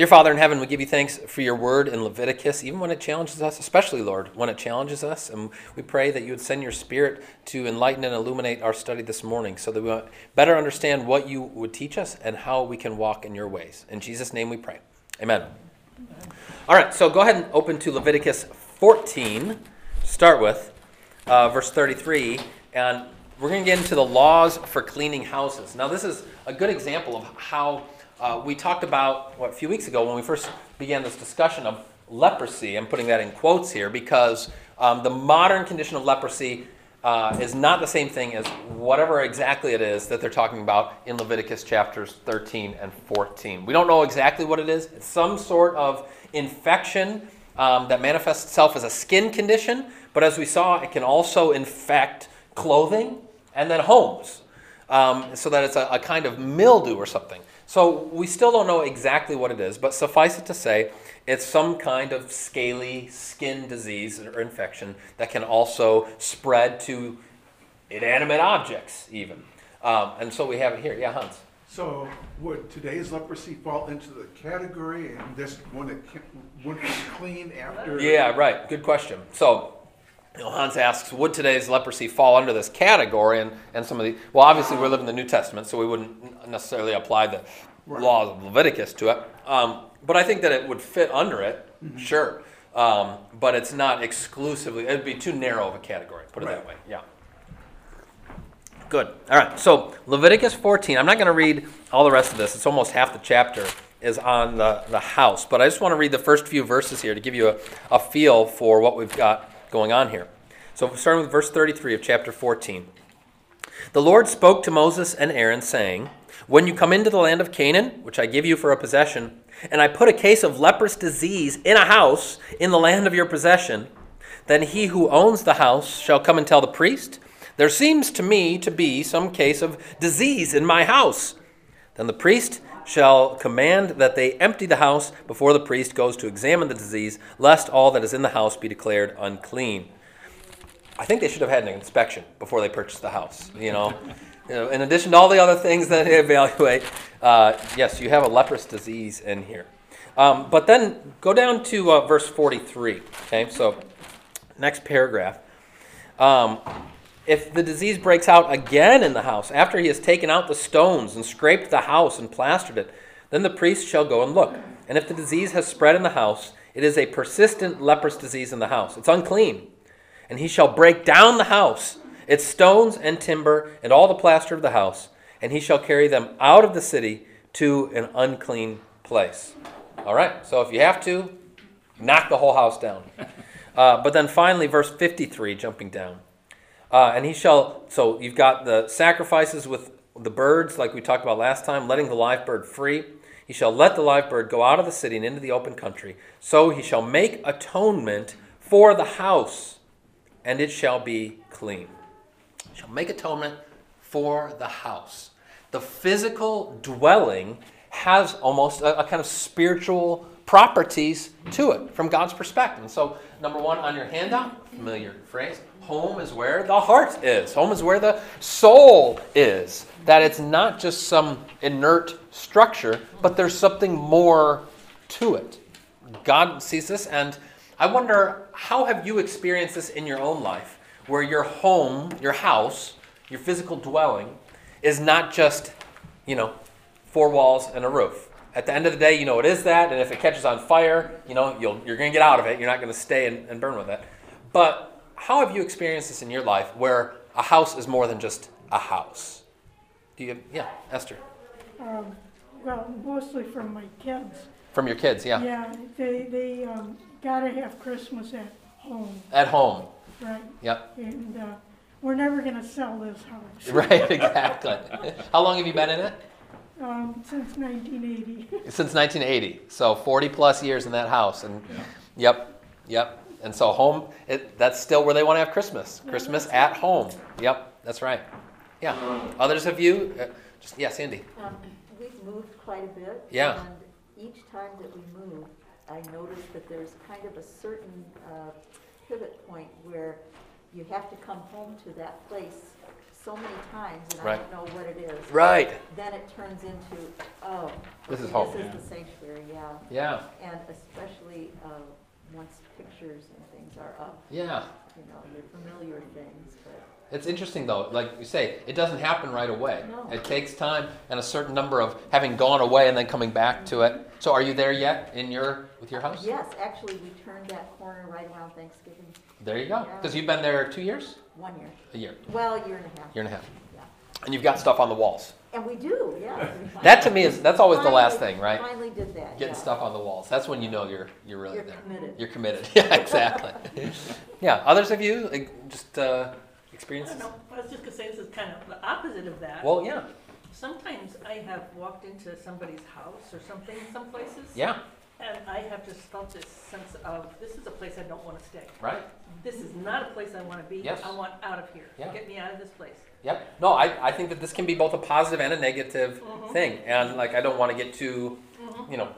Dear Father in heaven, we give you thanks for your word in Leviticus, even when it challenges us, especially, Lord, when it challenges us. And we pray that you would send your spirit to enlighten and illuminate our study this morning so that we better understand what you would teach us and how we can walk in your ways. In Jesus' name we pray. Amen. All right, so go ahead and open to Leviticus 14, start with uh, verse 33. And we're going to get into the laws for cleaning houses. Now, this is a good example of how uh, we talked about what, a few weeks ago when we first began this discussion of leprosy. I'm putting that in quotes here because um, the modern condition of leprosy uh, is not the same thing as whatever exactly it is that they're talking about in Leviticus chapters 13 and 14. We don't know exactly what it is. It's some sort of infection um, that manifests itself as a skin condition, but as we saw, it can also infect clothing and then homes, um, so that it's a, a kind of mildew or something. So we still don't know exactly what it is, but suffice it to say, it's some kind of scaly skin disease or infection that can also spread to inanimate objects, even. Um, and so we have it here. Yeah, Hans. So would today's leprosy fall into the category and this one that wouldn't be clean after? Yeah, right. Good question. So you know, Hans asks, would today's leprosy fall under this category? And, and some of the, well, obviously we're living in the New Testament, so we wouldn't necessarily apply the right. laws of Leviticus to it. Um, but I think that it would fit under it, mm-hmm. sure. Um, but it's not exclusively, it'd be too narrow of a category, put it right. that way. Yeah. Good. All right. So Leviticus 14, I'm not going to read all the rest of this, it's almost half the chapter is on the, the house. But I just want to read the first few verses here to give you a, a feel for what we've got going on here. So, starting with verse 33 of chapter 14. The Lord spoke to Moses and Aaron, saying, When you come into the land of Canaan, which I give you for a possession, and I put a case of leprous disease in a house in the land of your possession, then he who owns the house shall come and tell the priest, There seems to me to be some case of disease in my house. Then the priest shall command that they empty the house before the priest goes to examine the disease, lest all that is in the house be declared unclean. I think they should have had an inspection before they purchased the house. You know, you know in addition to all the other things that they evaluate, uh, yes, you have a leprous disease in here. Um, but then go down to uh, verse 43. Okay, so next paragraph. Um, if the disease breaks out again in the house, after he has taken out the stones and scraped the house and plastered it, then the priest shall go and look. And if the disease has spread in the house, it is a persistent leprous disease in the house. It's unclean. And he shall break down the house, its stones and timber, and all the plaster of the house, and he shall carry them out of the city to an unclean place. All right, so if you have to, knock the whole house down. Uh, but then finally, verse 53, jumping down. Uh, and he shall, so you've got the sacrifices with the birds, like we talked about last time, letting the live bird free. He shall let the live bird go out of the city and into the open country. So he shall make atonement for the house, and it shall be clean. Shall make atonement for the house. The physical dwelling has almost a, a kind of spiritual properties to it from God's perspective. And so, number one on your handout, familiar phrase home is where the heart is, home is where the soul is. That it's not just some inert structure, but there's something more to it. God sees this, and I wonder how have you experienced this in your own life, where your home, your house, your physical dwelling is not just, you know, four walls and a roof. At the end of the day, you know it is that, and if it catches on fire, you know you'll, you're going to get out of it. You're not going to stay and, and burn with it. But how have you experienced this in your life where a house is more than just a house? Do you, yeah, Esther? Um, well, mostly from my kids. From your kids, yeah. Yeah, they, they um, got to have Christmas at home. At home. Right. Yep. And uh, we're never going to sell this house. right, exactly. How long have you been in it? Um, since 1980. Since 1980. So 40 plus years in that house. And yeah. yep, yep. And so home, it, that's still where they want to have Christmas. Christmas at home. Yep, that's right. Yeah. Others of you? Uh, just, yeah, Sandy. Um, we've moved quite a bit. Yeah. And each time that we move, I notice that there's kind of a certain uh, pivot point where you have to come home to that place so many times, and right. I don't know what it is. Right. Then it turns into, oh, this okay, is home. This is the sanctuary, yeah. yeah. Yeah, And especially, uh, once pictures and things are up, yeah. you know, they're familiar things, but, It's interesting though, like you say, it doesn't happen right away. No. It takes time and a certain number of having gone away and then coming back to it. So are you there yet in your with your house? yes, actually, we turned that corner right around Thanksgiving, There you go. Because you've been there two years, one year, a year, well, a year and a half, year and a half. And you've got stuff on the walls. And we do, yeah. That to me is that's always the last finally- thing, right? Finally did that, Getting yeah. stuff on the walls. That's when you know you're you're really You're there. committed. You're committed. Yeah, exactly. yeah. Others of you like, just uh, I experiences? don't know, I was just gonna say this is kind of the opposite of that. Well, yeah, Sometimes I have walked into somebody's house or something, in some places. yeah, And I have just felt this sense of, this is a place I don't wanna stay. right. This is not a place I wanna be. Yes. I want out of here. Yeah. Get me out of this place. Yep. No, I, I think that this can be both a positive and a negative Mhm. thing, and like I don't want to get too, you know,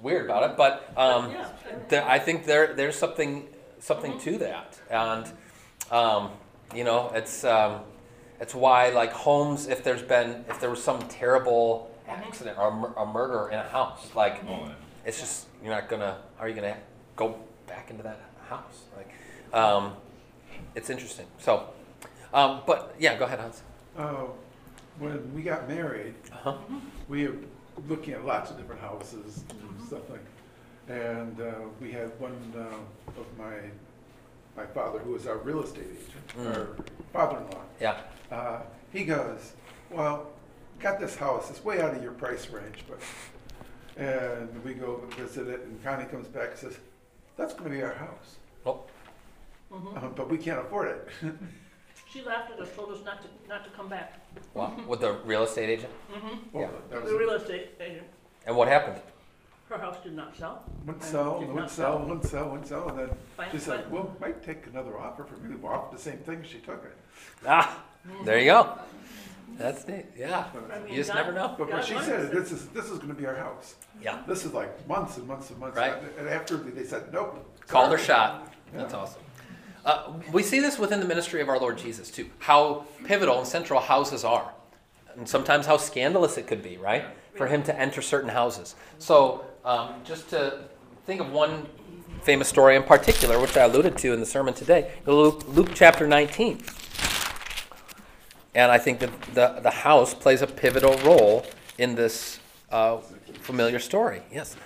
weird about it, but um, Yeah. there, I think there there's something something to that, and um, you know, it's um, it's why like homes, if there's been if there was some terrible accident or a, a murder in a house, like it's just you're not gonna are you gonna go back into that house? Like um, it's interesting. So um, but yeah go ahead Hans Uh, when we got married, uh-huh. we were looking at lots of different houses and stuff like, and uh, we had one uh, of my, my father, who was our real estate agent, Mm. our father-in-law. yeah Uh, he goes, well, got this house, it's way out of your price range, but, and we go visit it, and Connie comes back and says, that's gonna be our house, oh Mhm. Uh, but we can't afford it. She laughed at us, told us not to, not to come back. wow with the real estate agent Mhm. Well, that The real estate agent, and what happened her house did not sell. wouldn't sell, Did wouldn't sell, sell. wouldn't sell, wouldn't sell, and then Fine, she said, fine. well, might take another offer from you, we offered the same thing, she took it. ah there you go that's neat yeah I mean, you just God- never know But when God she wanted said, us this is, this is gonna be our house, yeah this is like months and months and months. Right. And after they said, nope. called her sorry." shot that's awesome uh, we see this within the ministry of our lord jesus too. How pivotal and central houses are. And sometimes how scandalous it could be right? For him to enter certain houses. So um, just to think of one famous story in particular which i alluded to in the sermon today luke, luke chapter 19 and i think that the, the house plays a pivotal role in this uh, familiar story yes.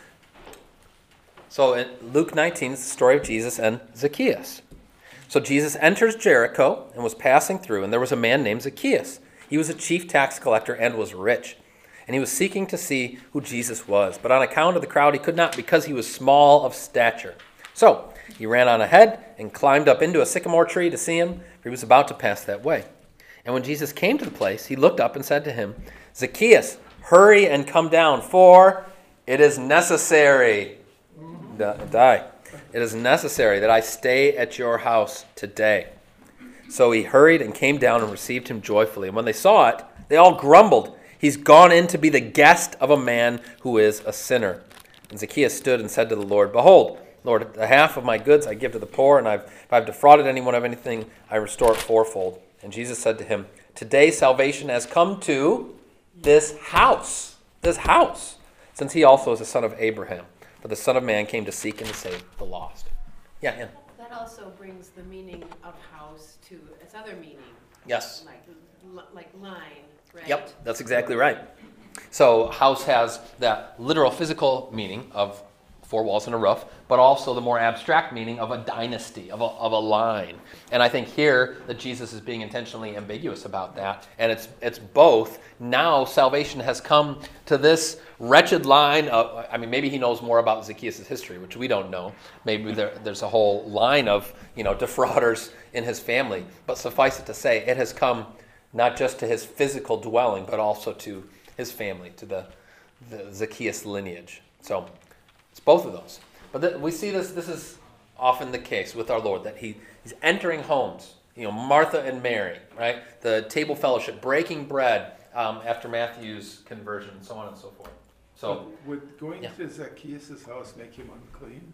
So in Luke 19 is the story of Jesus and Zacchaeus. So Jesus enters Jericho and was passing through, and there was a man named Zacchaeus. He was a chief tax collector and was rich. And he was seeking to see who Jesus was. But on account of the crowd, he could not because he was small of stature. So he ran on ahead and climbed up into a sycamore tree to see him, for he was about to pass that way. And when Jesus came to the place, he looked up and said to him, Zacchaeus, hurry and come down, for it is necessary Di- die. It is necessary that I stay at your house today. So he hurried and came down and received him joyfully. And when they saw it, they all grumbled. He's gone in to be the guest of a man who is a sinner. And Zacchaeus stood and said to the Lord, Behold, Lord, the half of my goods I give to the poor, and I've, if I've defrauded anyone of anything, I restore it fourfold. And Jesus said to him, Today salvation has come to this house, this house, since he also is a son of Abraham. For the Son of Man came to seek and to save the lost. Yeah, Ann. That also brings the meaning of house to its other meaning, Yes. like, like line, right? Yep, that's exactly right. So, house has that literal physical meaning of four walls and a roof, but also the more abstract meaning of a dynasty, of a, of a line. And I think here that Jesus is being intentionally ambiguous about that. And it's, it's both. Now salvation has come to this wretched line of, I mean, maybe he knows more about Zacchaeus' history, which we don't know. Maybe there, there's a whole line of, you know, defrauders in his family. But suffice it to say, it has come not just to his physical dwelling, but also to his family, to the, the Zacchaeus lineage. So it's both of those. But we see this, this is often the case with our Lord, that he, he's entering homes. You know, Martha and Mary, right? The table fellowship, breaking bread um, after Matthew's conversion, and so on and so forth. So, Would going Yeah. to Zacchaeus' house make him unclean?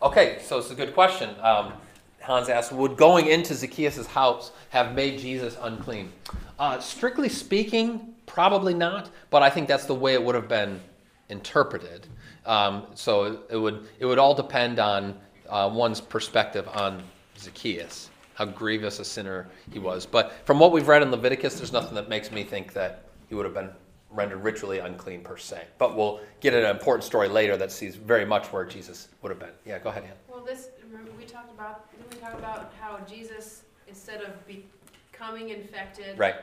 okay, so it's a good question. Um, Hans asked, would going into Zacchaeus' house have made Jesus unclean? Uh, strictly speaking, probably not, but I think that's the way it would have been interpreted. Um, so it, it would it would all depend on uh, one's perspective on Zacchaeus, how grievous a sinner he was. But from what we've read in Leviticus, there's nothing that makes me think that he would have been rendered ritually unclean per se. But we'll get an important story later that sees very much where Jesus would have been. Yeah, go ahead, Ann. Well, this, remember, we talked about, didn't we talk about how Jesus, instead of becoming infected, Right.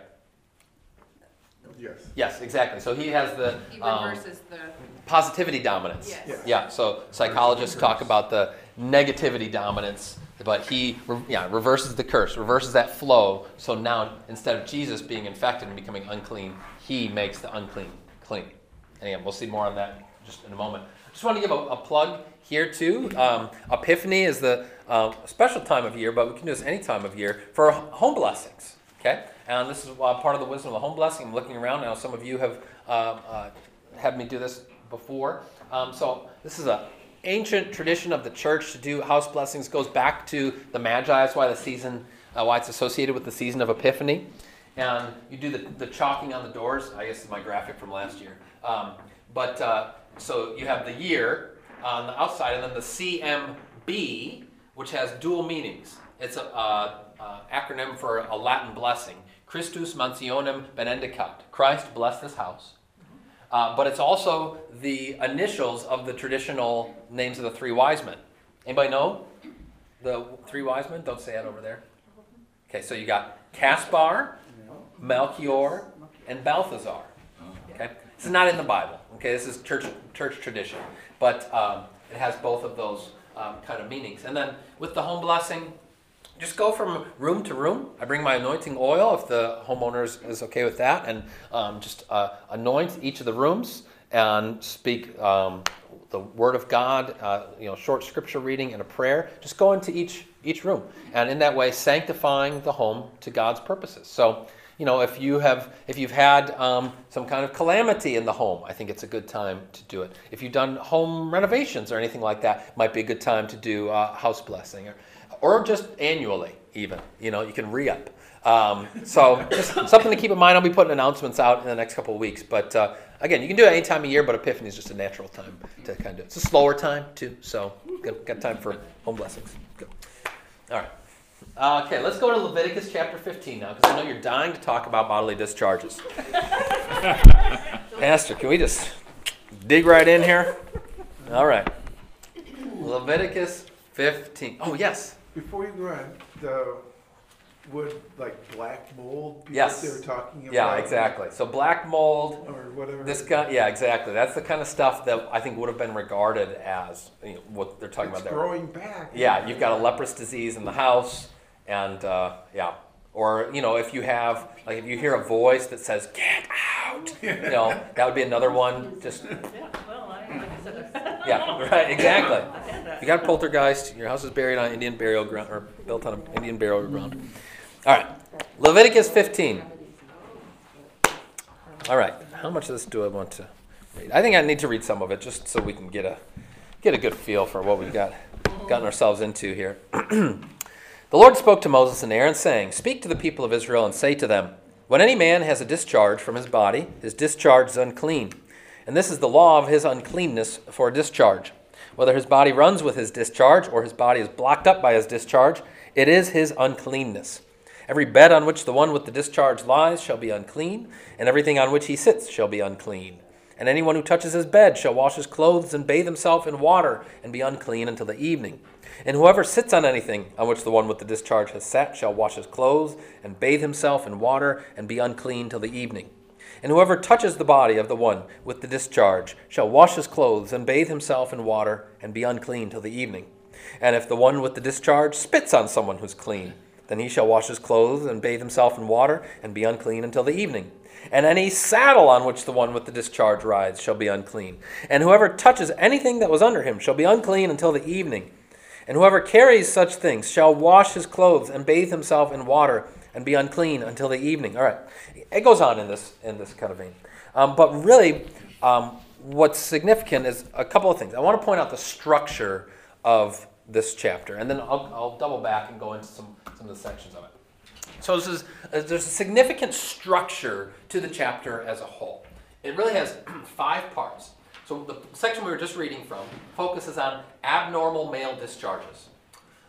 Yes. Yes, exactly. So he has the he um, reverses the, positivity dominance. yes. Yeah. Yeah, so psychologists talk about the negativity dominance, but he re- yeah, reverses the curse, reverses that flow. So now instead of Jesus being infected and becoming unclean, he makes the unclean clean. And again, we'll see more on that just in a moment. Just want to give a, a plug here too. Um, Epiphany is the uh, special time of year, but we can do this any time of year for home blessings. Okay, and this is uh, part of the wisdom of the home blessing. I'm looking around now. Some of you have uh, uh, had me do this before. Um, so this is a ancient tradition of the church to do house blessings. Goes back to the Magi. That's why the season, uh, why it's associated with the season of Epiphany. And you do the, the chalking on the doors. I guess is my graphic from last year. Um, but uh, so you have the year on the outside, and then the CMB, which has dual meanings. It's a uh, uh, acronym for a Latin blessing: Christus Mansionem Benedicat. Christ bless this house. Uh, but it's also the initials of the traditional names of the three wise men. Anybody know the three wise men? Don't say it over there. Okay, so you got Caspar, Melchior, and Balthazar. Okay, this is not in the Bible. Okay, this is church church tradition, but um, it has both of those um, kind of meanings. And then with the home blessing, just go from room to room. I bring my anointing oil if the homeowner is, is okay with that, and um, just uh, anoint each of the rooms and speak um, the word of God. Uh, you know, short scripture reading and a prayer. Just go into each each room, and in that way, sanctifying the home to God's purposes. So. You know, if you have, if you've had um, some kind of calamity in the home, I think it's a good time to do it. If you've done home renovations or anything like that, might be a good time to do uh, house blessing. Or, or just annually even you know you can re-up um, so just something to keep in mind i'll be putting announcements out in the next couple of weeks but uh, again you can do it any time of year but epiphany is just a natural time to kind of do it it's a slower time too so got, got time for home blessings Good. all right uh, okay let's go to leviticus chapter 15 now because i know you're dying to talk about bodily discharges. Pastor can we just dig right in here? All right. Leviticus 15 oh yes. Before you go on, the would like black mold be Yes. what they were talking about? Yeah, exactly. So black mold, Or whatever. this guy, yeah, exactly. That's the kind of stuff that I think would have been regarded as you know, what they're talking it's about there. growing back. Yeah, you've got a leprous disease in the house, and uh, yeah, or you know, if you have like if you hear a voice that says "Get out," you know, that would be another one. Just Yeah, well, I, like I said, yeah, right, exactly. I had that. You got a poltergeist. Your house is buried on Indian burial ground, or built on an Indian burial ground. All right, Leviticus 15. All right, how much of this do I want to read? I think I need to read some of it just so we can get a get a good feel for what we've got gotten ourselves into here. the Lord spoke to Moses and Aaron, saying, "Speak to the people of Israel and say to them: When any man has a discharge from his body, his discharge is unclean, and this is the law of his uncleanness for a discharge. Whether his body runs with his discharge or his body is blocked up by his discharge, it is his uncleanness." Every bed on which the one with the discharge lies shall be unclean, and everything on which he sits shall be unclean. And anyone who touches his bed shall wash his clothes and bathe himself in water and be unclean until the evening. And whoever sits on anything on which the one with the discharge has sat shall wash his clothes and bathe himself in water and be unclean till the evening. And whoever touches the body of the one with the discharge shall wash his clothes and bathe himself in water and be unclean till the evening. And if the one with the discharge spits on someone who's clean, then he shall wash his clothes and bathe himself in water and be unclean until the evening. And any saddle on which the one with the discharge rides shall be unclean. And whoever touches anything that was under him shall be unclean until the evening. And whoever carries such things shall wash his clothes and bathe himself in water and be unclean until the evening. All right, it goes on in this in this kind of vein, um, but really, um, what's significant is a couple of things. I want to point out the structure of this chapter, and then I'll, I'll double back and go into some some of the sections of it. So this is uh, there's a significant structure to the chapter as a whole. It really has five parts. So the section we were just reading from focuses on abnormal male discharges.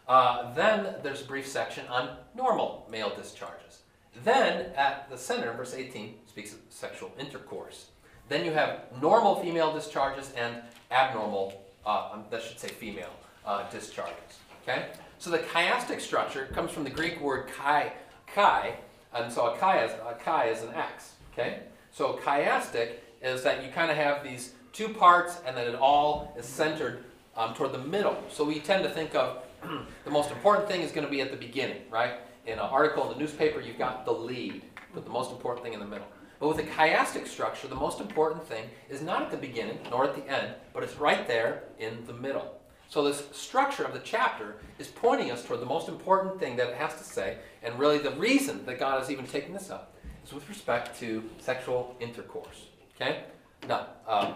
Uh, then there's a brief section on normal male discharges. Then at the center, verse 18 speaks of sexual intercourse. Then you have normal female discharges and abnormal, uh, um, that should say female, uh, discharges. Okay? So the chiastic structure comes from the Greek word chi, chi and so a chi is, a chi is an x. Okay? So chiastic is that you kind of have these two parts and then it all is centered um, toward the middle. So we tend to think of the most important thing is going to be at the beginning, right? In an article in the newspaper, you've got the lead, but the most important thing in the middle. But with a chiastic structure, the most important thing is not at the beginning nor at the end, but it's right there in the middle. So this structure of the chapter is pointing us toward the most important thing that it has to say, and really the reason that God has even taken this up is with respect to sexual intercourse. Okay? Now, um,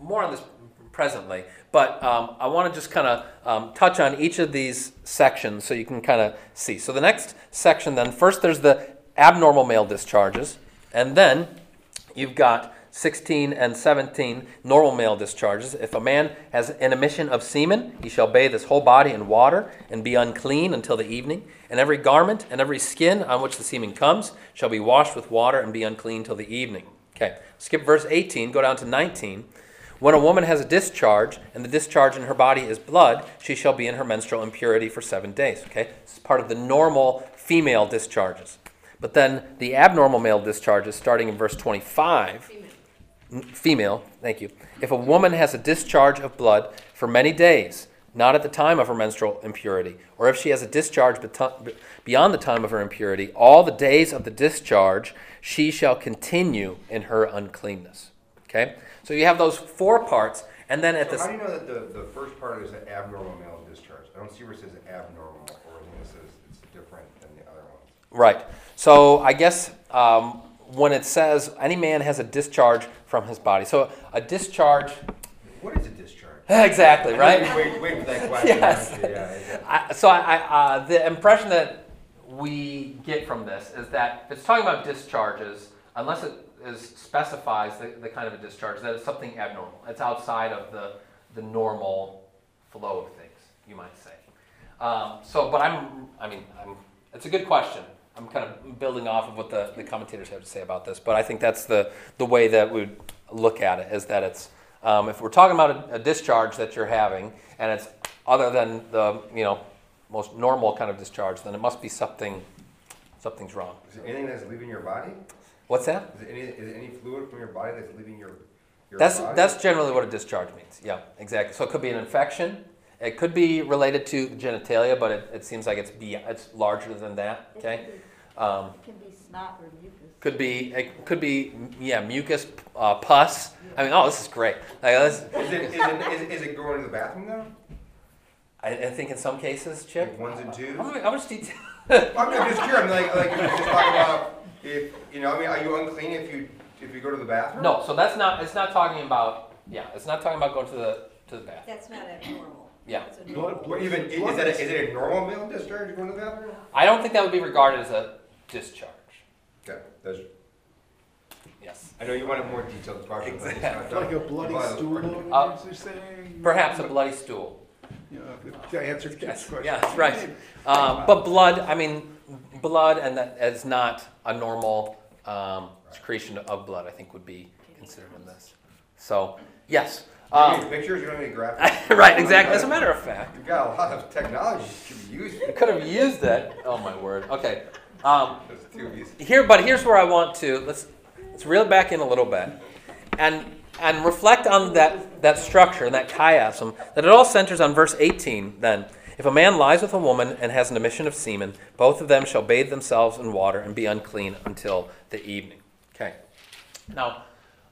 more on this presently, but um, I want to just kind of um, touch on each of these sections so you can kind of see. So the next section, then, first there's the abnormal male discharges, and then you've got 16 and 17 normal male discharges. If a man has an emission of semen, he shall bathe his whole body in water and be unclean until the evening. And every garment and every skin on which the semen comes shall be washed with water and be unclean till the evening. Okay, skip verse 18, go down to 19. When a woman has a discharge, and the discharge in her body is blood, she shall be in her menstrual impurity for seven days. Okay, this is part of the normal female discharges. But then the abnormal male discharges, starting in verse 25, Female. thank you. If a woman has a discharge of blood for many days, not at the time of her menstrual impurity, or if she has a discharge beyond the time of her impurity, all the days of the discharge she shall continue in her uncleanness. Okay? So you have those four parts, and then at So the how do you know that the, the first part is an abnormal male discharge? I don't see where it says abnormal, or it says it's different than the other ones. Right. So I guess um, when it says any man has a discharge from his body, so a discharge. What is a discharge? Exactly, right? Wait, wait for that question. Yes. yeah, yeah. I, so I, I, uh, the impression that we get from this is that if it's talking about discharges, unless it is specifies the, the kind of a discharge, that it's something abnormal. It's outside of the, the normal flow of things, you might say. Um, so, but I'm, I mean, I'm, it's a good question. I'm kind of building off of what the, the commentators have to say about this, but I think that's the, the way that we look at it is that it's, um, if we're talking about a, a discharge that you're having and it's other than the, you know, most normal kind of discharge, then it must be something, something's wrong. Is there anything that's leaving your body? What's that? Is there any, is there any fluid from your body that's leaving your, your That's, body? that's generally what a discharge means. Yeah, exactly. So it could be an infection. It could be related to genitalia, but it, it seems like it's be, it's larger than that. It Okay. can be- Um, It can be snot or mucus. could be it could be yeah mucus, uh, pus. I mean, oh, this is great. Like, this, Is it, is it, is it, is it going to the bathroom though? I, I think in some cases, Chip. Like ones and twos? How much, how much detail? I'm I'm just curious, I'm like, like, you just talking about, if, you know, I mean, are you unclean if you, if you go to the bathroom? No, so that's not. It's not talking about. Yeah, it's not talking about going to the to the bath. That's not abnormal. Yeah. It's a Blood- normal. What even, is that, a- is it a normal male discharge going to the bathroom? I don't think that would be regarded as a discharge. Okay, that's, Yes. I know you wanted more detailed questions. but it's not- Like a bloody stool, Uh, you're saying? Perhaps a bloody stool. You know, to answer Chip's Yes, question. yes, right. Um, but blood, I mean, blood, and that is not a normal um, secretion of blood. I think would be considered in this. So yes, You have um, any pictures, you don't have any graphics? right, exactly. As a matter of fact, You've got a lot of technology you could use. you could have used that. Oh my word. Okay. Um, Those two easy. here, but here's where I want to let's let's reel it back in a little bit, and and reflect on that that structure and that chiasm. That it all centers on verse 18. Then, if a man lies with a woman and has an emission of semen, both of them shall bathe themselves in water and be unclean until the evening. Okay. Now,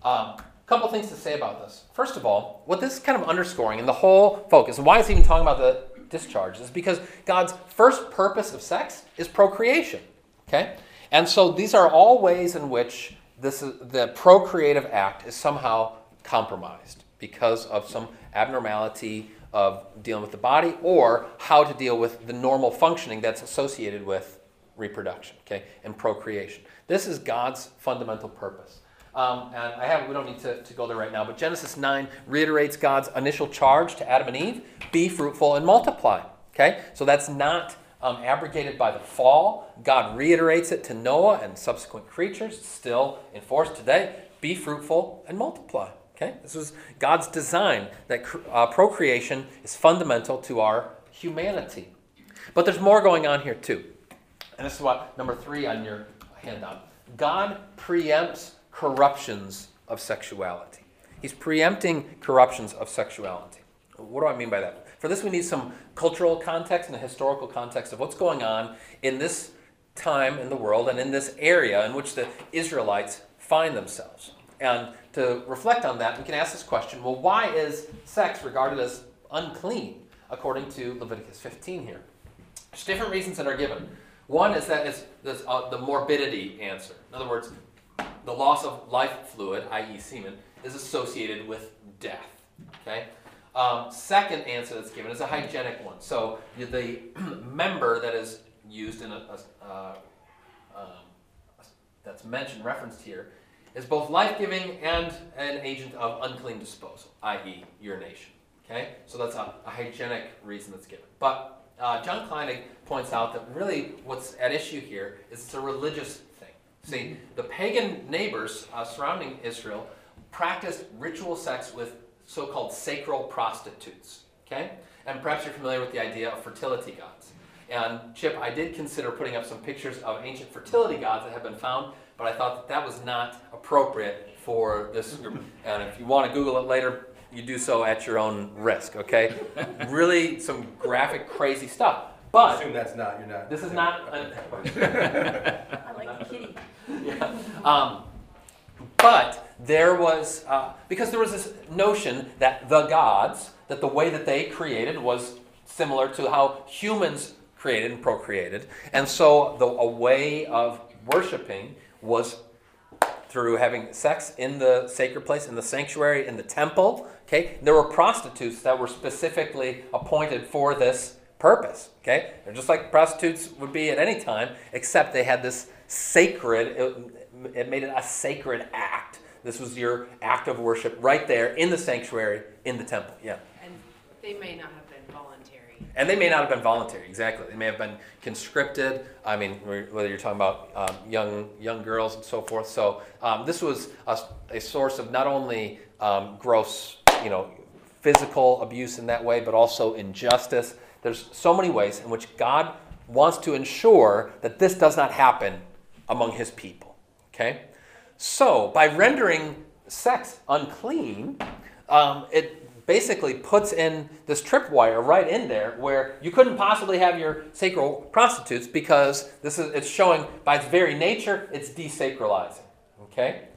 um, a couple things to say about this. First of all, what this is kind of underscoring, and the whole focus, and why it's even talking about the discharge, is because God's first purpose of sex is procreation. Okay? And so these are all ways in which this is, the procreative act is somehow compromised because of some abnormality of dealing with the body or how to deal with the normal functioning that's associated with reproduction, okay, and procreation. This is God's fundamental purpose. Um, and I have, we don't need to, to go there right now, but Genesis 9 reiterates God's initial charge to Adam and Eve be fruitful and multiply. Okay? So that's not um, abrogated by the fall. God reiterates it to Noah and subsequent creatures, still enforced today be fruitful and multiply. Okay? This was God's design that uh, procreation is fundamental to our humanity. But there's more going on here too. And this is what number three on your handout. God preempts corruptions of sexuality. He's preempting corruptions of sexuality. What do I mean by that? For this, we need some cultural context and a historical context of what's going on in this time in the world and in this area in which the Israelites find themselves. And to reflect on that, we can ask this question well, why is sex regarded as unclean according to Leviticus 15 here? There's different reasons that are given. One is that it's, uh, the morbidity answer. In other words, the loss of life fluid, i.e., semen, is associated with death. Okay. Um, second answer that's given is a hygienic one. So the member that is used in a, a uh, um, that's mentioned, referenced here, is both life-giving and an agent of unclean disposal, i.e., urination. Okay, so that's a, a hygienic reason that's given. But uh, John Kleinig points out that really what's at issue here is it's a religious. See, the pagan neighbors uh, surrounding Israel practiced ritual sex with so-called sacral prostitutes. Okay, and perhaps you're familiar with the idea of fertility gods. And Chip, I did consider putting up some pictures of ancient fertility gods that have been found, but I thought that that was not appropriate for this group. And if you want to Google it later, you do so at your own risk. Okay, really some graphic, crazy stuff. But I Assume that's not, you're not. this is not. An, I like the kitty. yeah. Um, but there was, uh, because there was this notion that the gods, that the way that they created was similar to how humans created and procreated. And so the, a way of worshiping was through having sex in the sacred place, in the sanctuary, in the temple. Okay, there were prostitutes that were specifically appointed for this purpose. Okay, they're just like prostitutes would be at any time, except they had this sacred. It, it made it a sacred act. This was your act of worship right there in the sanctuary, in the temple. Yeah. And they may not have been voluntary. And they may not have been voluntary, exactly. They may have been conscripted. I mean, whether you're talking about um, young young girls and so forth. So um, this was a, a, source of not only um, gross, you know, physical abuse in that way, but also injustice. There's so many ways in which God wants to ensure that this does not happen among His people. Okay, so by rendering sex unclean, um, it basically puts in this tripwire right in there where you couldn't possibly have your sacral prostitutes because this is it's showing by its very nature it's desacralizing. Okay?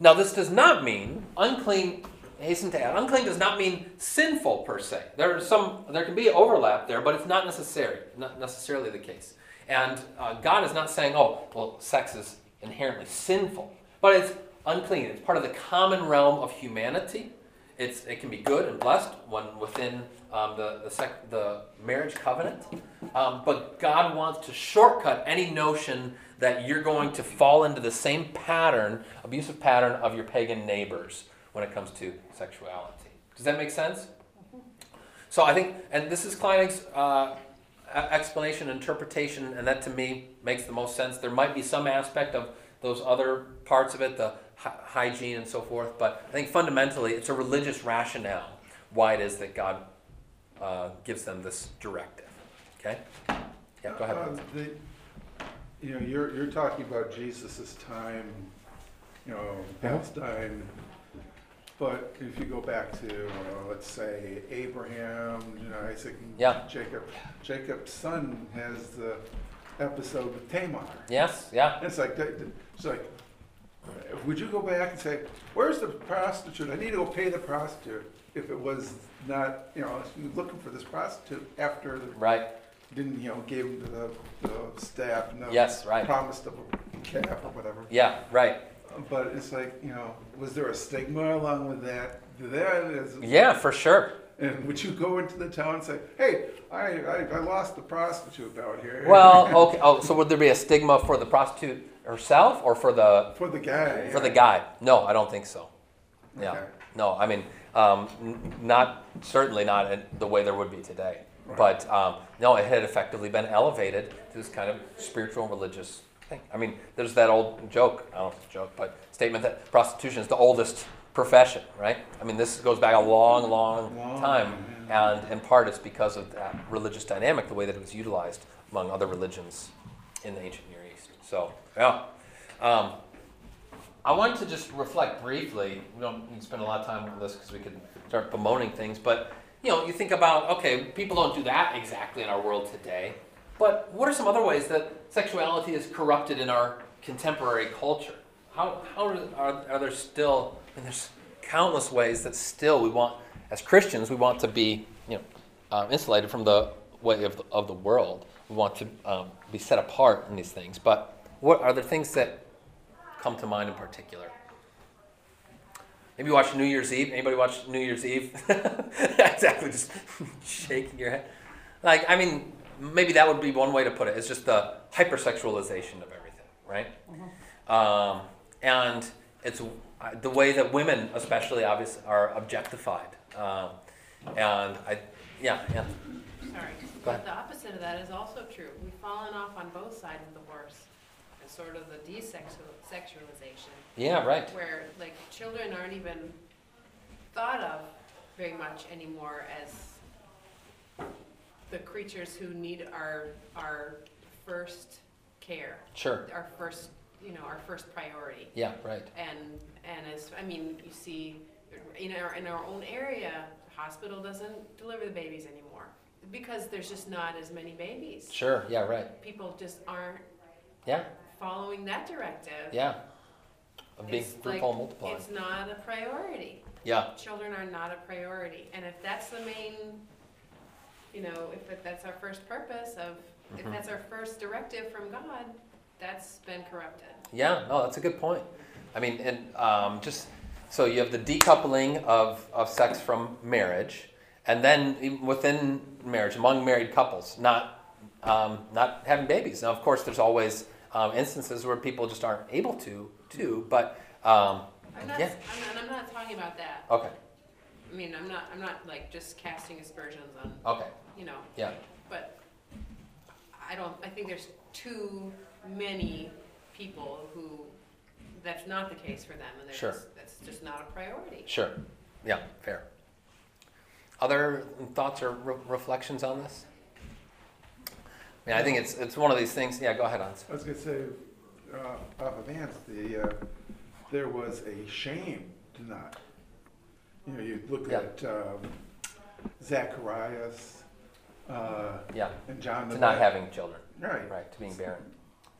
Now this does not mean unclean hasten to add unclean does not mean sinful per se. There are some there can be overlap there, but it's not necessary, not necessarily the case. And uh, God is not saying, oh, well, sex is inherently sinful, but it's unclean. It's part of the common realm of humanity it's, it can be good and blessed when within um, the, the, sec, the marriage covenant. Um, but God wants to shortcut any notion that you're going to fall into the same pattern, abusive pattern of your pagan neighbors when it comes to sexuality. Does that make sense? So I think, and this is Kleinig's uh, explanation, interpretation, and that to me makes the most sense. There might be some aspect of those other parts of it, the hygiene and so forth. But I think fundamentally, it's a religious rationale why it is that God uh, gives them this directive. Okay? Yeah, go ahead. Uh, the, you know, you're, you're talking about Jesus' time, you know. Palestine. But if you go back to, uh, let's say, Abraham, you know, Isaac, and Yeah. Jacob, Jacob's son has the episode with Tamar. Yes? Yeah? And it's like, it's like, would you go back and say, where's the prostitute? I need to go pay the prostitute if it was not, you know, you're looking for this prostitute after the, Right. didn't, you know, gave him to the, the staff the Yes, right. promised of a calf or whatever. Yeah, right. But it's like, you know, was there a stigma along with that? That is, Yeah, for sure. And would you go into the town and say, hey, I, I, I lost the prostitute out here? Well, okay. Oh, so would there be a stigma for the prostitute herself or for the For the guy. for the guy? No, I don't think so. Yeah. Okay. No, I mean, um, not certainly not in the way there would be today. Right. But um, no, it had effectively been elevated to this kind of spiritual religious thing. I mean, there's that old joke, I don't know if it's a joke, but statement that prostitution is the oldest profession, right? I mean, this goes back a long, long Long, time. And in part, it's because of that religious dynamic, the way that it was utilized among other religions in the ancient Near East. So, yeah. Um, I wanted to just reflect briefly. We don't need to spend a lot of time on this because we could start bemoaning things. But you know, you think about okay, people don't do that exactly in our world today. But what are some other ways that sexuality is corrupted in our contemporary culture? How how are, are, there still? I mean, there's countless ways that still we want, as Christians, we want to be you know um, insulated from the way of the, of the world. We want to um, be set apart in these things. But what are there things that come to mind in particular? Maybe you watch New Year's Eve. Anybody watch New Year's Eve? exactly, just shaking your head. Like, I mean, maybe that would be one way to put it. It's just the hypersexualization of everything, right? Um, and it's uh, the way that women, especially, obviously, are objectified. Um, and I, yeah, yeah, Sorry. But the opposite of that is also true. We've fallen off on both sides of the horse. And sort of the desexualization, yeah, right. where like children aren't even thought of very much anymore as the creatures who need our, our first care, Sure. our first, you know, our first priority. Yeah, right. And, and as, I mean, you see, in our, in our own area, the hospital doesn't deliver the babies anymore. Because there's just not as many babies. Sure. Yeah, right. People just aren't Yeah, following that directive. yeah. Of being It's fruitful like-. It's not a priority. Yeah, Children are not a priority. And if that's the main, you know, if that's our first purpose of, if Mhm. that's our first directive from God, that's been corrupted. Yeah, no, that's a good point. I mean, and um, just so you have the decoupling of, of sex from marriage, and then even within marriage, among married couples, not um, not having babies. Now, of course, there's always um, instances where people just aren't able to, to, but um, I'm not, Yeah. I'm not, I'm not talking about that. okay, I mean, I'm not, I'm not like just casting aspersions on, okay, you know, yeah, but I don't, I think there's too many people who, that's not the case for them, and they're Sure. just, that's just not a priority. sure, yeah, fair. Other thoughts or re- reflections on this? I mean, I think it's it's one of these things. Yeah, go ahead, Hans. I was gonna say, uh, off of Vance, the, uh, there was a shame to not. You know, you look Yeah. at, um, Zacharias, uh, Yeah, and John the to not having children, Right, right, to being barren,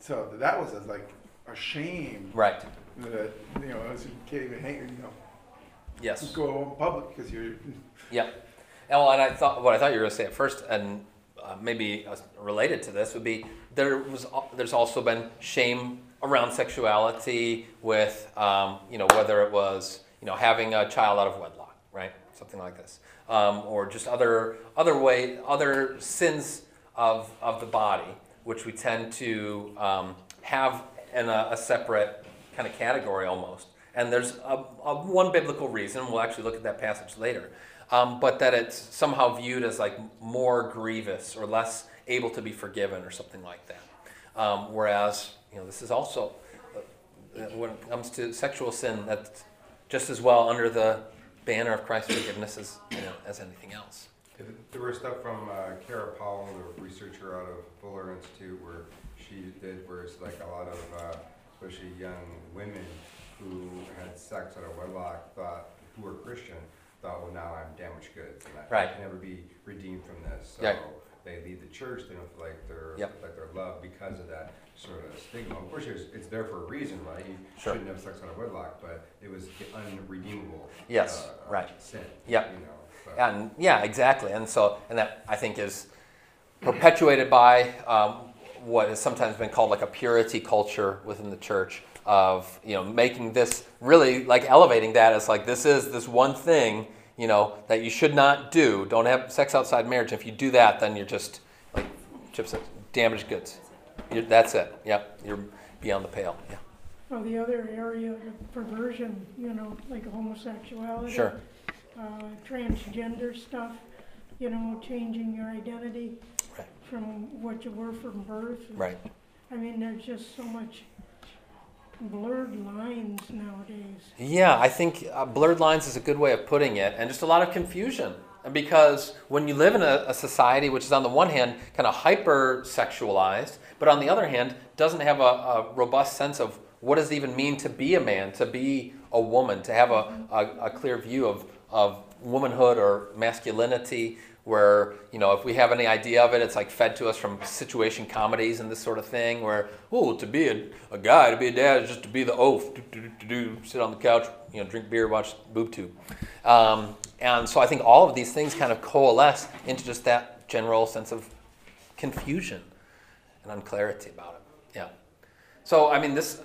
so that was a, like a shame right. that, you know, as you can't even hang, you know, Yes. go in public because you're, Yep. And well, and I thought what I thought you were going to say at first, and uh, maybe uh, related to this would be there was al- there's also been shame around sexuality with um, you know whether it was you know having a child out of wedlock, right, something like this, um, or just other other way other sins of of the body, which we tend to um, have in a, a separate kind of category almost. And there's a, a one biblical reason. We'll actually look at that passage later. Um, but that it's somehow viewed as like more grievous or less able to be forgiven or something like that. Um, whereas you know this is also uh, when it comes to sexual sin that's just as well under the banner of Christ's forgiveness as you know as anything else. There was stuff from uh, Kara Powell, the researcher out of Fuller Institute, where she did, where it's like a lot of, uh, especially young women who had sex out of wedlock, thought, who were Christian, thought, well, now I'm damaged goods, and I- I Right. can never be redeemed from this. Yeah. So they leave the church, they don't feel like they're, Yep. like they're loved because of that sort of stigma. Of course, it's, it's there for a reason, right? You Sure. shouldn't have sex out of wedlock, but it was unredeemable. Yes, uh, right. Sin. Yep. You know, but- And yeah, exactly. And so, and that I think is perpetuated by um, what has sometimes been called like a purity culture within the church of you know making this really like elevating that as like this is this one thing you know that you should not do. Don't have sex outside marriage. If you do that, then you're just like Chip said, damaged goods. You're, that's it. Yep. You're beyond the pale. Yeah. Well, the other area, of perversion, you know, like homosexuality. Sure. Uh, transgender stuff, you know, changing your identity Right. from what you were from birth. Right. I mean, there's just so much blurred lines nowadays. Yeah, I think uh, blurred lines is a good way of putting it, and just a lot of confusion. Because when you live in a, a society which is on the one hand kind of hyper sexualized, but on the other hand doesn't have a, a robust sense of what does it even mean to be a man, to be a woman, to have a, a, a clear view of, of womanhood or masculinity, where, you know, if we have any idea of it, it's like fed to us from situation comedies and this sort of thing, where, oh, to be a, a guy, to be a dad is just to be the oaf, do, do, do, sit on the couch, you know, drink beer, watch boob tube. Um, and so I think all of these things kind of coalesce into just that general sense of confusion and unclarity about it. Yeah. So, I mean, this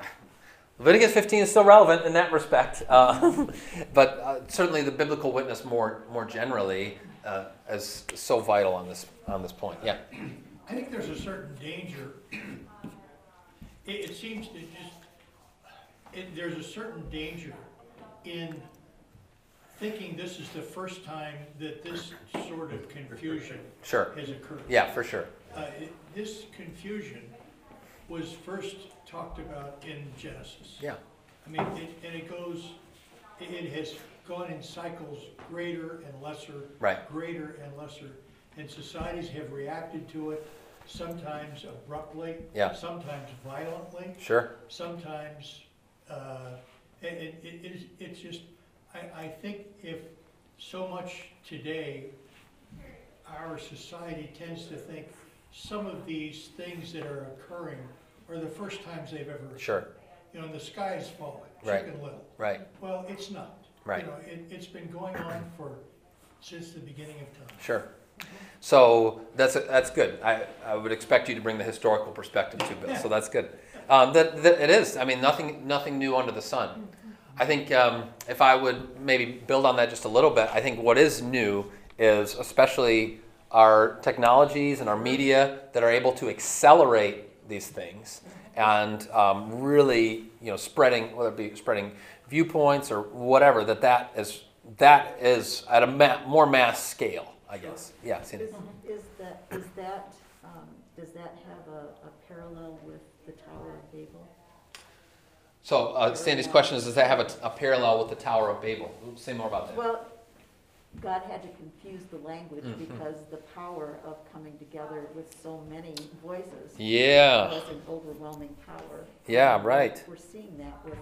Leviticus 15 is still relevant in that respect, uh, but uh, certainly the biblical witness more more generally uh, is so vital on this on this point. Yeah. I think there's a certain danger. It, it seems to just, it, there's a certain danger in thinking this is the first time that this sort of confusion Sure. has occurred. Yeah, for sure. Uh, it- this confusion was first talked about in Genesis. Yeah. I mean, it, and it goes, it, it has gone in cycles, greater and lesser. Right. Greater and lesser, and societies have reacted to it, sometimes abruptly. Yeah. Sometimes violently, Sure. sometimes, uh, it, it, it- it's just, I, I think if so much today, our society tends to think some of these things that are occurring are the first times they've ever. occurred. Sure. You know, the sky is falling, Right. chicken little. Right. Well, it's not. Right. You know, it, it's been going on for, since the beginning of time. Sure. So that's that's good. I, I would expect you to bring the historical perspective to Bill. So that's good. Um, that, that it is. I mean, nothing nothing new under the sun. I think um, if I would maybe build on that just a little bit, I think what is new is especially our technologies and our media that are able to accelerate these things and um, really, you know, spreading whether it be spreading viewpoints or whatever. That that is that is at a ma- more mass scale, I guess. Yeah. Is, is that, is that, um, does that have a, a parallel with the Tower of Babel? So uh, Sandy's question is: Does that have a, a parallel with the Tower of Babel? Say more about that. Well, God had to confuse the language Mhm. because the power of coming together with so many voices Yeah. was an overwhelming power. Yeah, right. We're seeing that with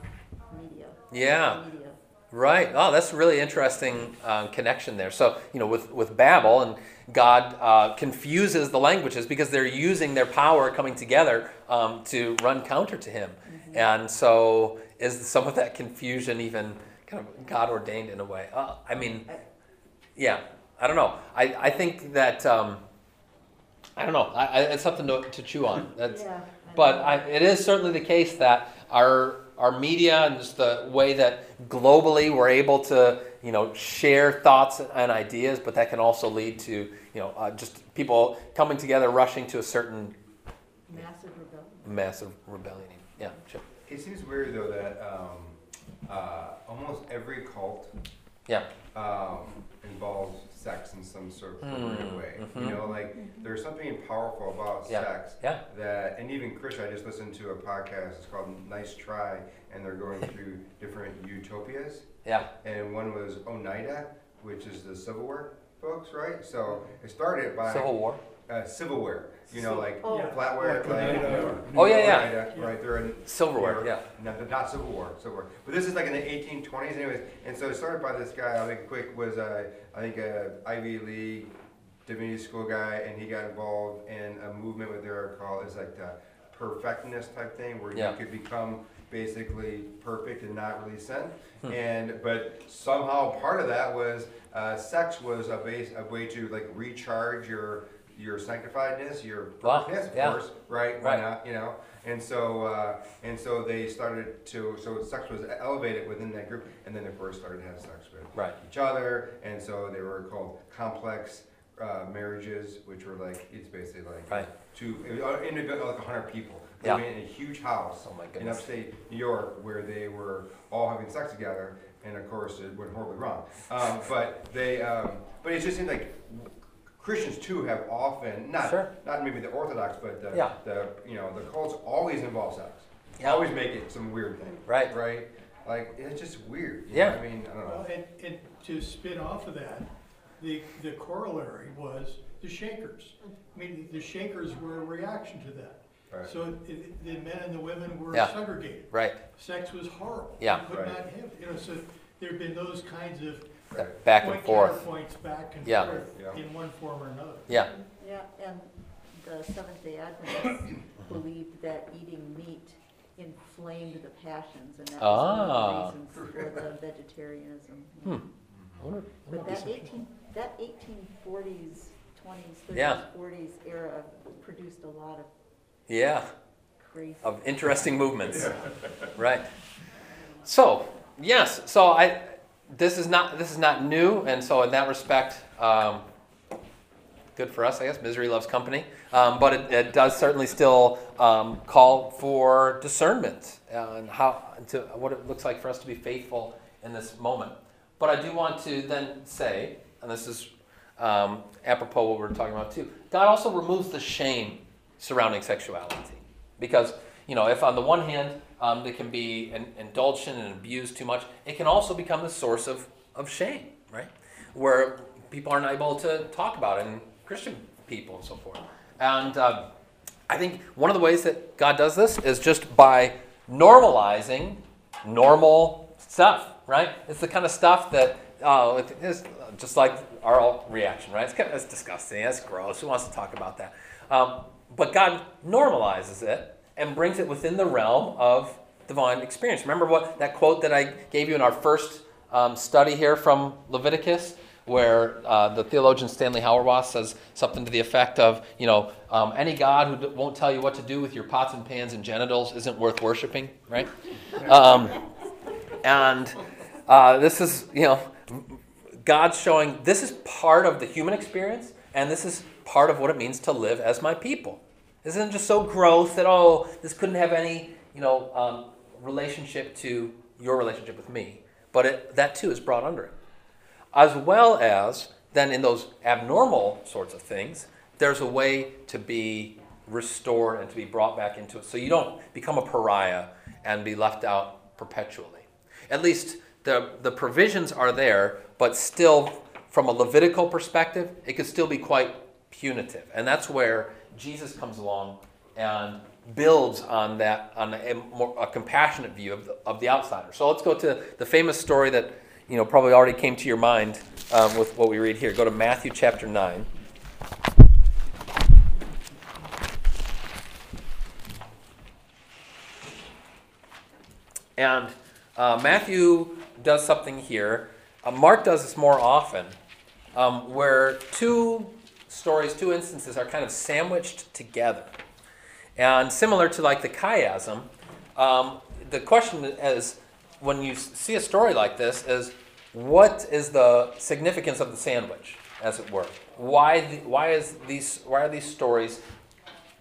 media. Yeah. Media. Right. Oh, that's a really interesting uh, connection there. So, you know, with, with Babel, and God uh, confuses the languages because they're using their power coming together um, to run counter to Him. And so, is some of that confusion even kind of God ordained in a way? Uh, I mean, yeah, I don't know. I, I think that, um, I don't know. I, I, it's something to, to chew on. That's, Yeah. but I, it is certainly the case that our our media and just the way that globally we're able to you know share thoughts and ideas, but that can also lead to you know uh, just people coming together, rushing to a certain Massive rebellion. massive rebellion. Yeah, sure. It seems weird though that um, uh, almost every cult Yeah. um, involves sex in some sort of perverted Mm, way. mhm. You know, like there's something powerful about Yeah. sex Yeah. that, and even Chris, I just listened to a podcast. It's called Nice Try, and they're going through different utopias. Yeah. And one was Oneida, which is the Civil War folks, right? So it started by Civil War. uh, silverware. You know, like Oh. Yeah. flatware. Like Like, Oneida. Oh, yeah, yeah. Oneida, Right, they're in Silverware. Yeah. no, not Civil War, Civil War. But this is like in the 1820s, anyways. And so it started by this guy. I think quick was uh, I think a Ivy League divinity school guy, and he got involved in a movement what they're called is like the perfectionist type thing, where Yeah. you could become basically perfect and not really sin. Hmm. And but somehow part of that was uh, sex was a base a way to like recharge your your sanctifiedness, your Wow, perfectness, of yeah. course, right? Why Right. not? You know. And so, uh, and so they started to, so sex was elevated within that group, and then of course started to have sex with Right. each other, and so they were called complex uh, marriages, which were like, it's basically like Right. two, uh, like a hundred people. Yeah. Living in a huge house Oh my in goodness. upstate New York where they were all having sex together, and of course it went horribly wrong. Um, but they, um, but it just seemed like Christians too have often not Sure. not maybe the Orthodox, but the, Yeah. the you know the cults always involve sex. Yeah. Always make it some weird thing. Right. Right. Like it's just weird. you Yeah. know? I mean, I don't know. Well, and, and to spin off of that, the, the corollary was the Shakers. I mean, the Shakers were a reaction to that. Right. So it- the men and the women were Yeah. segregated. Right. Sex was horrible. Yeah. You could Right. not have, you know, so there've been those kinds of Right. Back and point forth. counterpoints back and Yeah. forth Yeah. in one form or another. Yeah. Yeah, and the Seventh day Adventists believed that eating meat inflamed the passions, and that was one Ah. of the reasons for the vegetarianism. Hmm. I wonder- But that eighteen, that eighteen forties, twenties, Yeah. thirties, forties era produced a lot of Yeah. crazy. Of interesting movements. Right. So yes. So I. This is not. This is not new, and so in that respect, um, good for us, I guess. Misery loves company, um, but it, it does certainly still um, call for discernment and how to what it looks like for us to be faithful in this moment. But I do want to then say, and this is um, apropos what we're talking about too. God also removes the shame surrounding sexuality, because you know if on the one hand um, they can be in, indulged in and abused too much, it can also become the source of, of shame, right? Where people aren't able to talk about it, and Christian people and so forth. And um, I think one of the ways that God does this is just by normalizing normal stuff, right? It's the kind of stuff that, it is just like our reaction, right? It's, kind of, it's disgusting, it's gross. Who wants to talk about that? Um, but God normalizes it and brings it within the realm of divine experience. Remember what that quote that I gave you in our first um, study here from Leviticus, where uh, the theologian Stanley Hauerwas says something to the effect of, you know, um, any God who d- won't tell you what to do with your pots and pans and genitals isn't worth worshiping, right? Um, and uh, this is, you know, God's showing this is part of the human experience, and this is part of what it means to live as my people. Isn't just so gross that oh, this couldn't have any, you know, um, relationship to your relationship with me. But it, that too is brought under it, as well as then in those abnormal sorts of things, there's a way to be restored and to be brought back into it, so you don't become a pariah and be left out perpetually. At least the the provisions are there, but still, from a Levitical perspective, it could still be quite punitive, and that's where Jesus comes along and builds on that on a more a compassionate view of the, of the outsider. So let's go to the famous story that you know probably already came to your mind um, with what we read here. Go to Matthew chapter nine. And uh, Matthew does something here. Uh, Mark does this more often, um, where two stories, two instances are kind of sandwiched together. And similar to like the chiasm, um, the question is when you see a story like this is what is the significance of the sandwich, as it were? Why, the, why, is these, why are these stories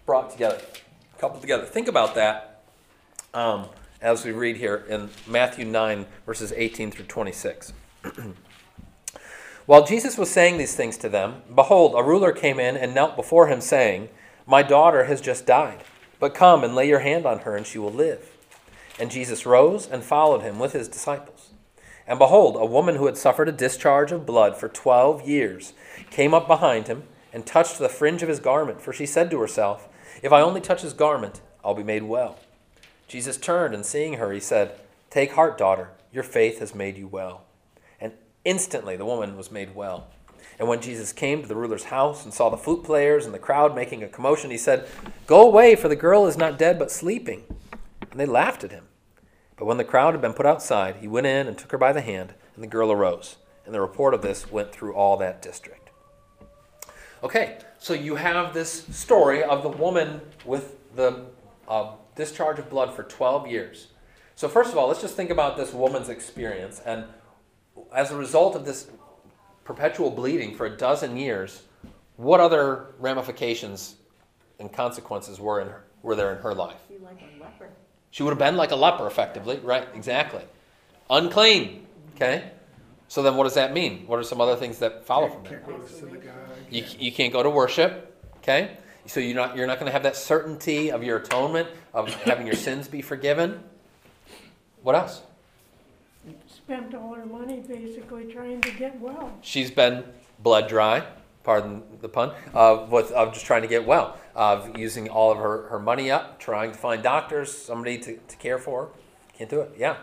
brought together, coupled together? Think about that um, as we read here in Matthew 9, verses 18 through 26. While Jesus was saying these things to them, behold, a ruler came in and knelt before him, saying, My daughter has just died, but come and lay your hand on her, and she will live. And Jesus rose and followed him with his disciples. And behold, a woman who had suffered a discharge of blood for twelve years came up behind him and touched the fringe of his garment, for she said to herself, If I only touch his garment, I'll be made well. Jesus turned and seeing her, he said, Take heart, daughter, your faith has made you well. Instantly the woman was made well. And when Jesus came to the ruler's house and saw the flute players and the crowd making a commotion, he said, Go away, for the girl is not dead but sleeping. And they laughed at him. But when the crowd had been put outside, he went in and took her by the hand, and the girl arose. And the report of this went through all that district. Okay, so you have this story of the woman with the uh, discharge of blood for 12 years. So, first of all, let's just think about this woman's experience. And as a result of this perpetual bleeding for a dozen years, what other ramifications and consequences were in her, were there in her life? Be like a leper. She would have been like a leper, effectively, right? Exactly. Unclean. Okay. So then, what does that mean? What are some other things that follow from Can't that? go to synagogue. You, you can't go to worship. Okay. So you're not you're not going to have that certainty of your atonement of having your sins be forgiven. What else? Spent all her money basically trying to get well. She's been blood dry, pardon the pun, of, with, of just trying to get well, of using all of her, her money up, trying to find doctors, somebody to, to care for her. Can't do it. Yeah.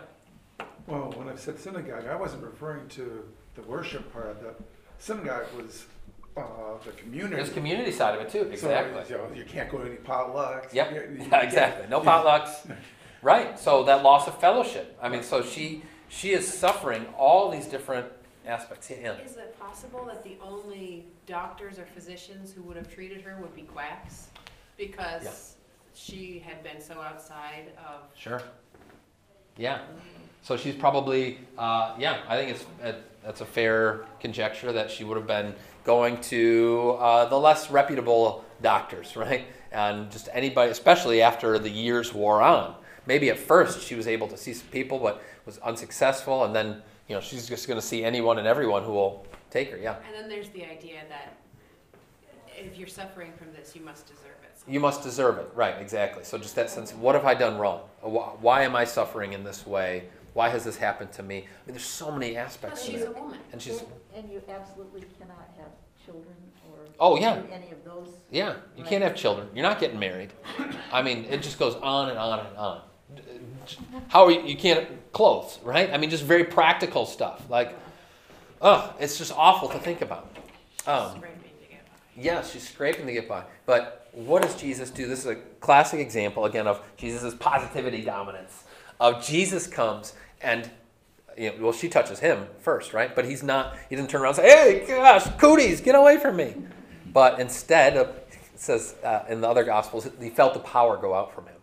Well, when I said synagogue, I wasn't referring to the worship part the synagogue was uh, the community. There's community side of it too. So, Exactly. you, know, you can't go to any potlucks. Yep. You- you Yeah, exactly. No potlucks. Right. So that loss of fellowship. I mean, so she she is suffering all these different aspects. Yeah. Is it possible that the only doctors or physicians who would have treated her would be quacks? Because she had been so outside of Sure. Yeah. So she's probably, uh, yeah, I think it's it, that's a fair conjecture that she would have been going to uh, the less reputable doctors, right? And just anybody, especially after the years wore on. Maybe at first she was able to see some people, but was unsuccessful, and then you know she's just going to see anyone and everyone who will take her. Yeah. And then there's the idea that if you're suffering from this, you must deserve it. You must deserve it. Right, exactly. So just that sense of what have I done wrong? Why am I suffering in this way? Why has this happened to me? I mean, there's so many aspects Plus, to she's it. a woman. And she's, And- And you absolutely cannot have children or. Oh, yeah. Any of those. yeah, you can't have children. You're not getting married. I mean, it just goes on and on and on. How are you, you can't, clothes, right? I mean, just very practical stuff. Like, oh, it's just awful to think about. Um. Yes, she's scraping to get by. But what does Jesus do? This is a classic example again of Jesus' positivity dominance. Of Jesus comes and you know, well, she touches him first, right? But he's not. He doesn't turn around and say, "Hey, gosh, cooties, get away from me!" But instead, says uh, in the other gospels, he felt the power go out from him,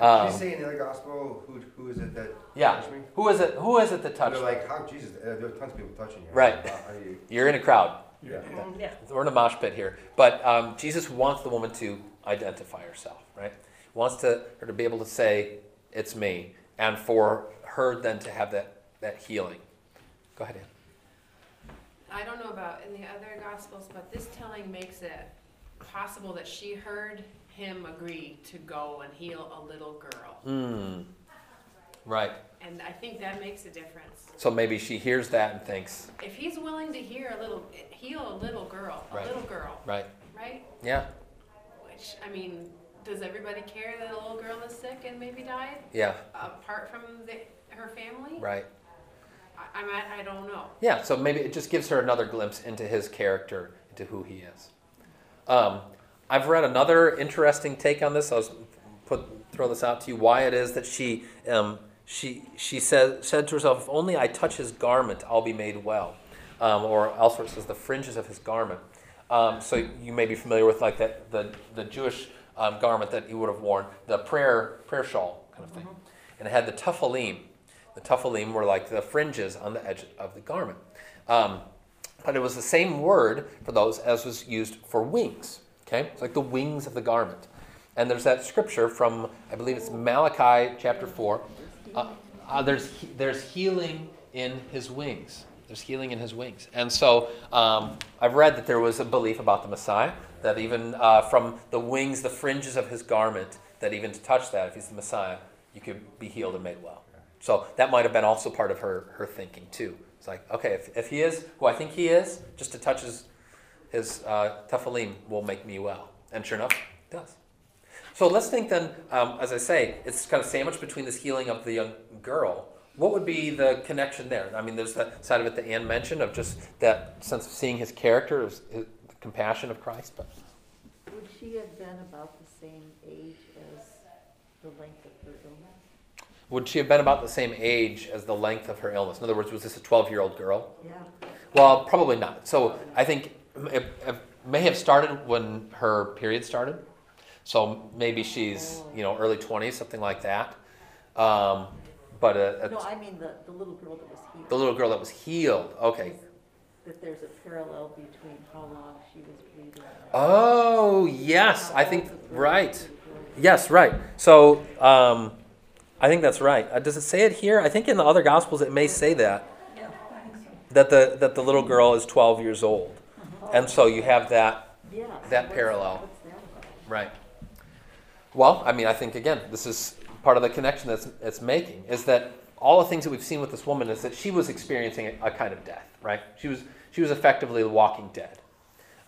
Um, you say in the other gospel, who, who is it that yeah. touched me? Who is it? Who is it that And touched? They're me? like, how Jesus? Uh, there are tons of people touching you. Right. How, how do you? You're in a crowd. Yeah. Yeah. We're in a mosh pit here. But um, Jesus wants the woman to identify herself, right? Wants to, her to be able to say, it's me. And for her then to have that, that healing. Go ahead, Ann. I don't know about in the other gospels, but this telling makes it possible that she heard him agree to go and heal a little girl. Hmm. Right. And I think that makes a difference. So maybe she hears that and thinks, If he's willing to hear a little, heal a little girl, a Right. little girl, right? right? Yeah. Which, I mean, does everybody care that a little girl is sick and maybe died, Yeah. apart from the, her family? Right. I, I'm, I don't know. Yeah. So maybe it just gives her another glimpse into his character, into who he is. Um, I've read another interesting take on this. I'll put throw this out to you. Why it is that she um, she she said said to herself, "If only I touch his garment, I'll be made well." Um, or elsewhere it says, "The fringes of his garment." Um, so you may be familiar with like that the the Jewish um, garment that he would have worn, the prayer prayer shawl kind of thing, and it had the tefillin. The tefillin were like the fringes on the edge of the garment. Um, but it was the same word for those as was used for wings. Okay, it's like the wings of the garment. And there's that scripture from I believe it's Malachi chapter four. Uh, uh, there's there's healing in his wings. There's healing in his wings. And so um, I've read that there was a belief about the Messiah that even uh, from the wings, the fringes of his garment, that even to touch that, if he's the Messiah, you could be healed and made well. So that might have been also part of her, her thinking too. It's like, okay, if, if he is who I think he is, just to touch his, his uh, tefillin will make me well. And sure enough, it does. So let's think then, um, as I say, it's kind of sandwiched between this healing of the young girl. What would be the connection there? I mean, there's that side of it that Anne mentioned of just that sense of seeing his character, his, his, the compassion of Christ. But Would she have been about the same age as the length of her illness? would she have been about the same age as the length of her illness? In other words, was this a 12 year old girl? Yeah. Well, probably not. So I think it, it may have started when her period started. So maybe she's you know early 20s, something like that. Um, but uh, No, uh, I mean the, the little girl that was healed. the little girl that was healed, okay, that there's a parallel between how long she was bleeding. Oh, yes, I think, right. Yes, right. So, um, I think that's right. Uh, does it say it here? I think in the other gospels it may say that Yeah, I think so. that the that the little girl is 12 years old, and so you have that Yeah. so that what's- parallel. What's that about? right. Well, I mean, I think again, this is part of the connection that's it's making is that all the things that we've seen with this woman is that she was experiencing a, a kind of death, right? She was she was effectively the walking dead.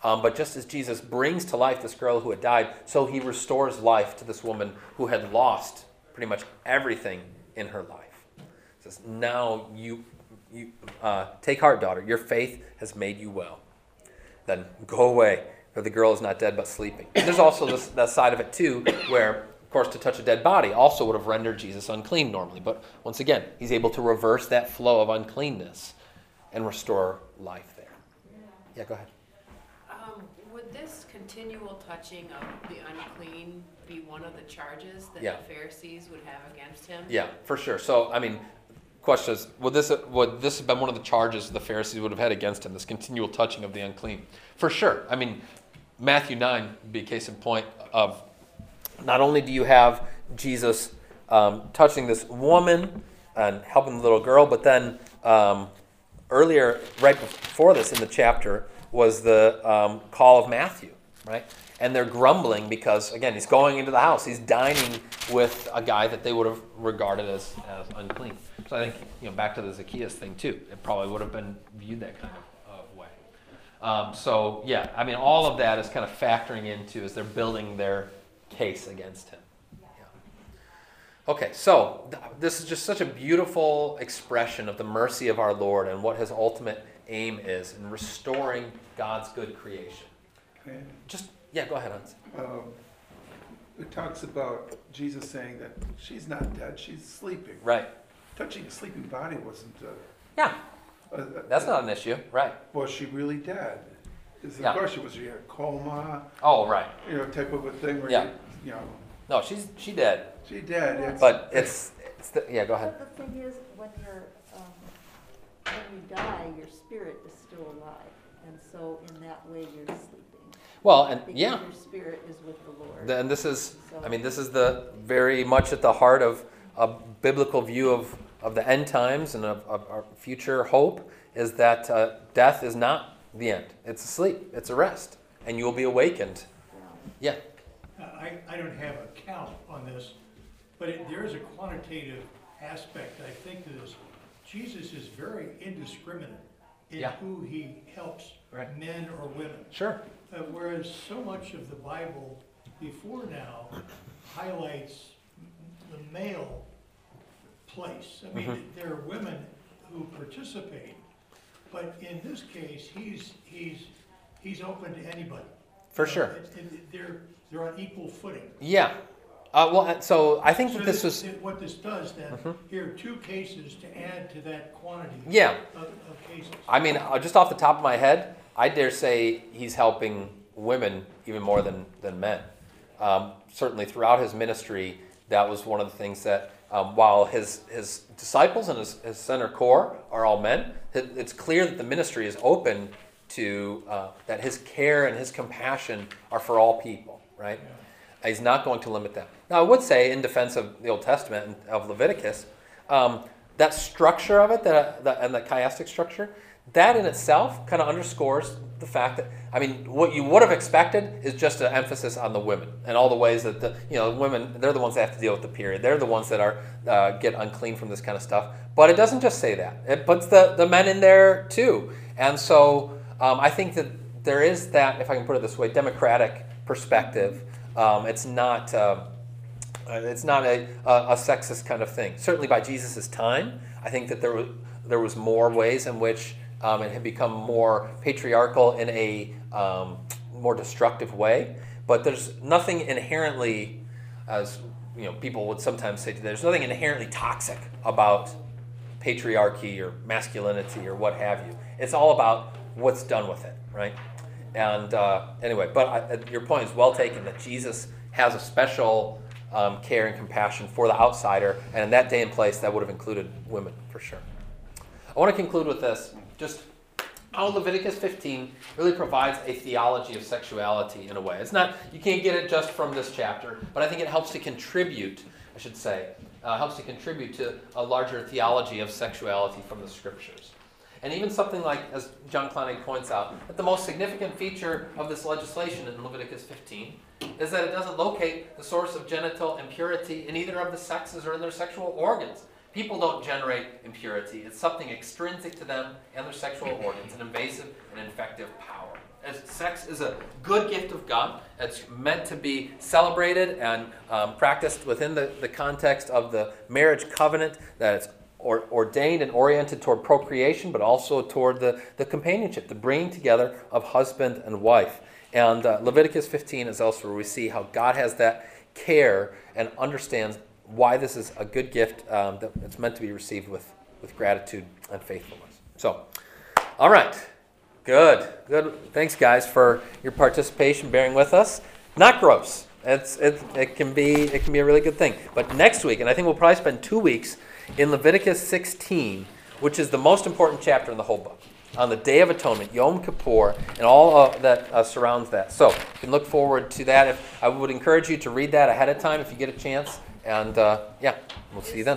Um, but just as Jesus brings to life this girl who had died, so he restores life to this woman who had lost pretty much everything in her life. He says, Now you, you uh, take heart, daughter. Your faith has made you well. Then go away, for the girl is not dead but sleeping. And there's also this that side of it too, where of course to touch a dead body also would have rendered Jesus unclean normally. But once again, he's able to reverse that flow of uncleanness and restore life there. Yeah, go ahead. Um, would this continual touching of the unclean be one of the charges that Yeah. the Pharisees would have against him? Yeah, for sure. So, I mean, question is, would this would this have been one of the charges the Pharisees would have had against him? This continual touching of the unclean, for sure. I mean, Matthew nine would be a case in point of not only do you have Jesus um, touching this woman and helping the little girl, but then um, earlier, right before this in the chapter, was the um, call of Matthew, right? And they're grumbling because, again, he's going into the house. He's dining with a guy that they would have regarded as, as unclean. So I think, you know, back to the Zacchaeus thing, too. It probably would have been viewed that kind of, of way. Um, so, yeah, I mean, all of that is kind of factoring into as they're building their case against him. Yeah. Okay, so th- this is just such a beautiful expression of the mercy of our Lord and what his ultimate aim is in restoring God's good creation. Just, yeah, go ahead, Hans. um, It talks about Jesus saying that she's not dead, she's sleeping. Right. Touching a sleeping body wasn't, uh, Yeah, uh, that's not an issue. Right. Was she really dead? Is the Yeah. question, was she in a coma, Oh, right. you know, type of a thing where, Yeah. you you know, No, she's she dead. she dead, it's. But it's, it's the, yeah, go ahead. But the thing is, when you're, um, when you die, your spirit is still alive, and so in that way you're sleeping. Well, and Because yeah, your spirit is with the Lord. and this is, I mean, this is the very much at the heart of a biblical view of, of the end times and of, of our future hope is that uh, death is not the end. It's a sleep. It's a rest, and you will be awakened. Yeah. Yeah. I, I don't have a count on this, but it, there is a quantitative aspect, I think, to this. Jesus is very indiscriminate in Yeah. who he helps, Right. men or women. Sure. Uh, whereas so much of the Bible before now highlights the male place. I mean, Mhm. there are women who participate, but in this case, he's, he's, he's open to anybody. For Uh, sure. it- it- They're, they're on equal footing. Yeah. Uh, well, uh, so I think So that this was. What this does then, Mhm. here are two cases to add to that quantity Yeah. of, of cases. I mean, uh, just off the top of my head, I dare say he's helping women even more than, than men. Um, certainly throughout his ministry, that was one of the things that, um, while his, his disciples and his, his center core are all men, it, it's clear that the ministry is open to, uh, that his care and his compassion are for all people, right? He's not going to limit them. Now, I would say, in defense of the Old Testament and of Leviticus, um, that structure of it, that, that, and the chiastic structure, that in itself kind of underscores the fact that, I mean, what you would have expected is just an emphasis on the women and all the ways that the, you know, women, they're the ones that have to deal with the period. They're the ones that are, uh, get unclean from this kind of stuff. But it doesn't just say that, it puts the, the men in there too. And so um, I think that there is that, if I can put it this way, democratic perspective. Um, it's not. Uh, uh, it's not a, a, a sexist kind of thing. Certainly by Jesus' time, I think that there was, there was more ways in which um, it had become more patriarchal in a um, more destructive way. But there's nothing inherently, as you know, people would sometimes say, there's nothing inherently toxic about patriarchy or masculinity or what have you. It's all about what's done with it, right? And uh, anyway, but I, uh, your point is well taken that Jesus has a special um, care and compassion for the outsider, and in that day and place, that would have included women for sure. I want to conclude with this. Just how Leviticus 15 really provides a theology of sexuality in a way. It's not, you can't get it just from this chapter, but I think it helps to contribute, I should say, uh, helps to contribute to a larger theology of sexuality from the scriptures. And even something like, as John Kleinig points out, that the most significant feature of this legislation in Leviticus 15 is that it doesn't locate the source of genital impurity in either of the sexes or in their sexual organs. People don't generate impurity. It's something extrinsic to them and their sexual organs, an invasive and infective power. As sex is a good gift of God. It's meant to be celebrated and um, practiced within the, the context of the marriage covenant, that it's or, ordained and oriented toward procreation, but also toward the, the companionship, the bringing together of husband and wife. And uh, Leviticus 15 is also where we see how God has that care and understands why this is a good gift um, that it's meant to be received with, with gratitude and faithfulness. So, all right. Good. Good. Thanks, guys, for your participation, bearing with us. Not gross. It's, it, it, can be, it can be a really good thing. But next week, and I think we'll probably spend two weeks in Leviticus 16, which is the most important chapter in the whole book, on the Day of Atonement, Yom Kippur, and all that uh, surrounds that. So you can look forward to that. If, I would encourage you to read that ahead of time if you get a chance. And uh, yeah, we'll see you then.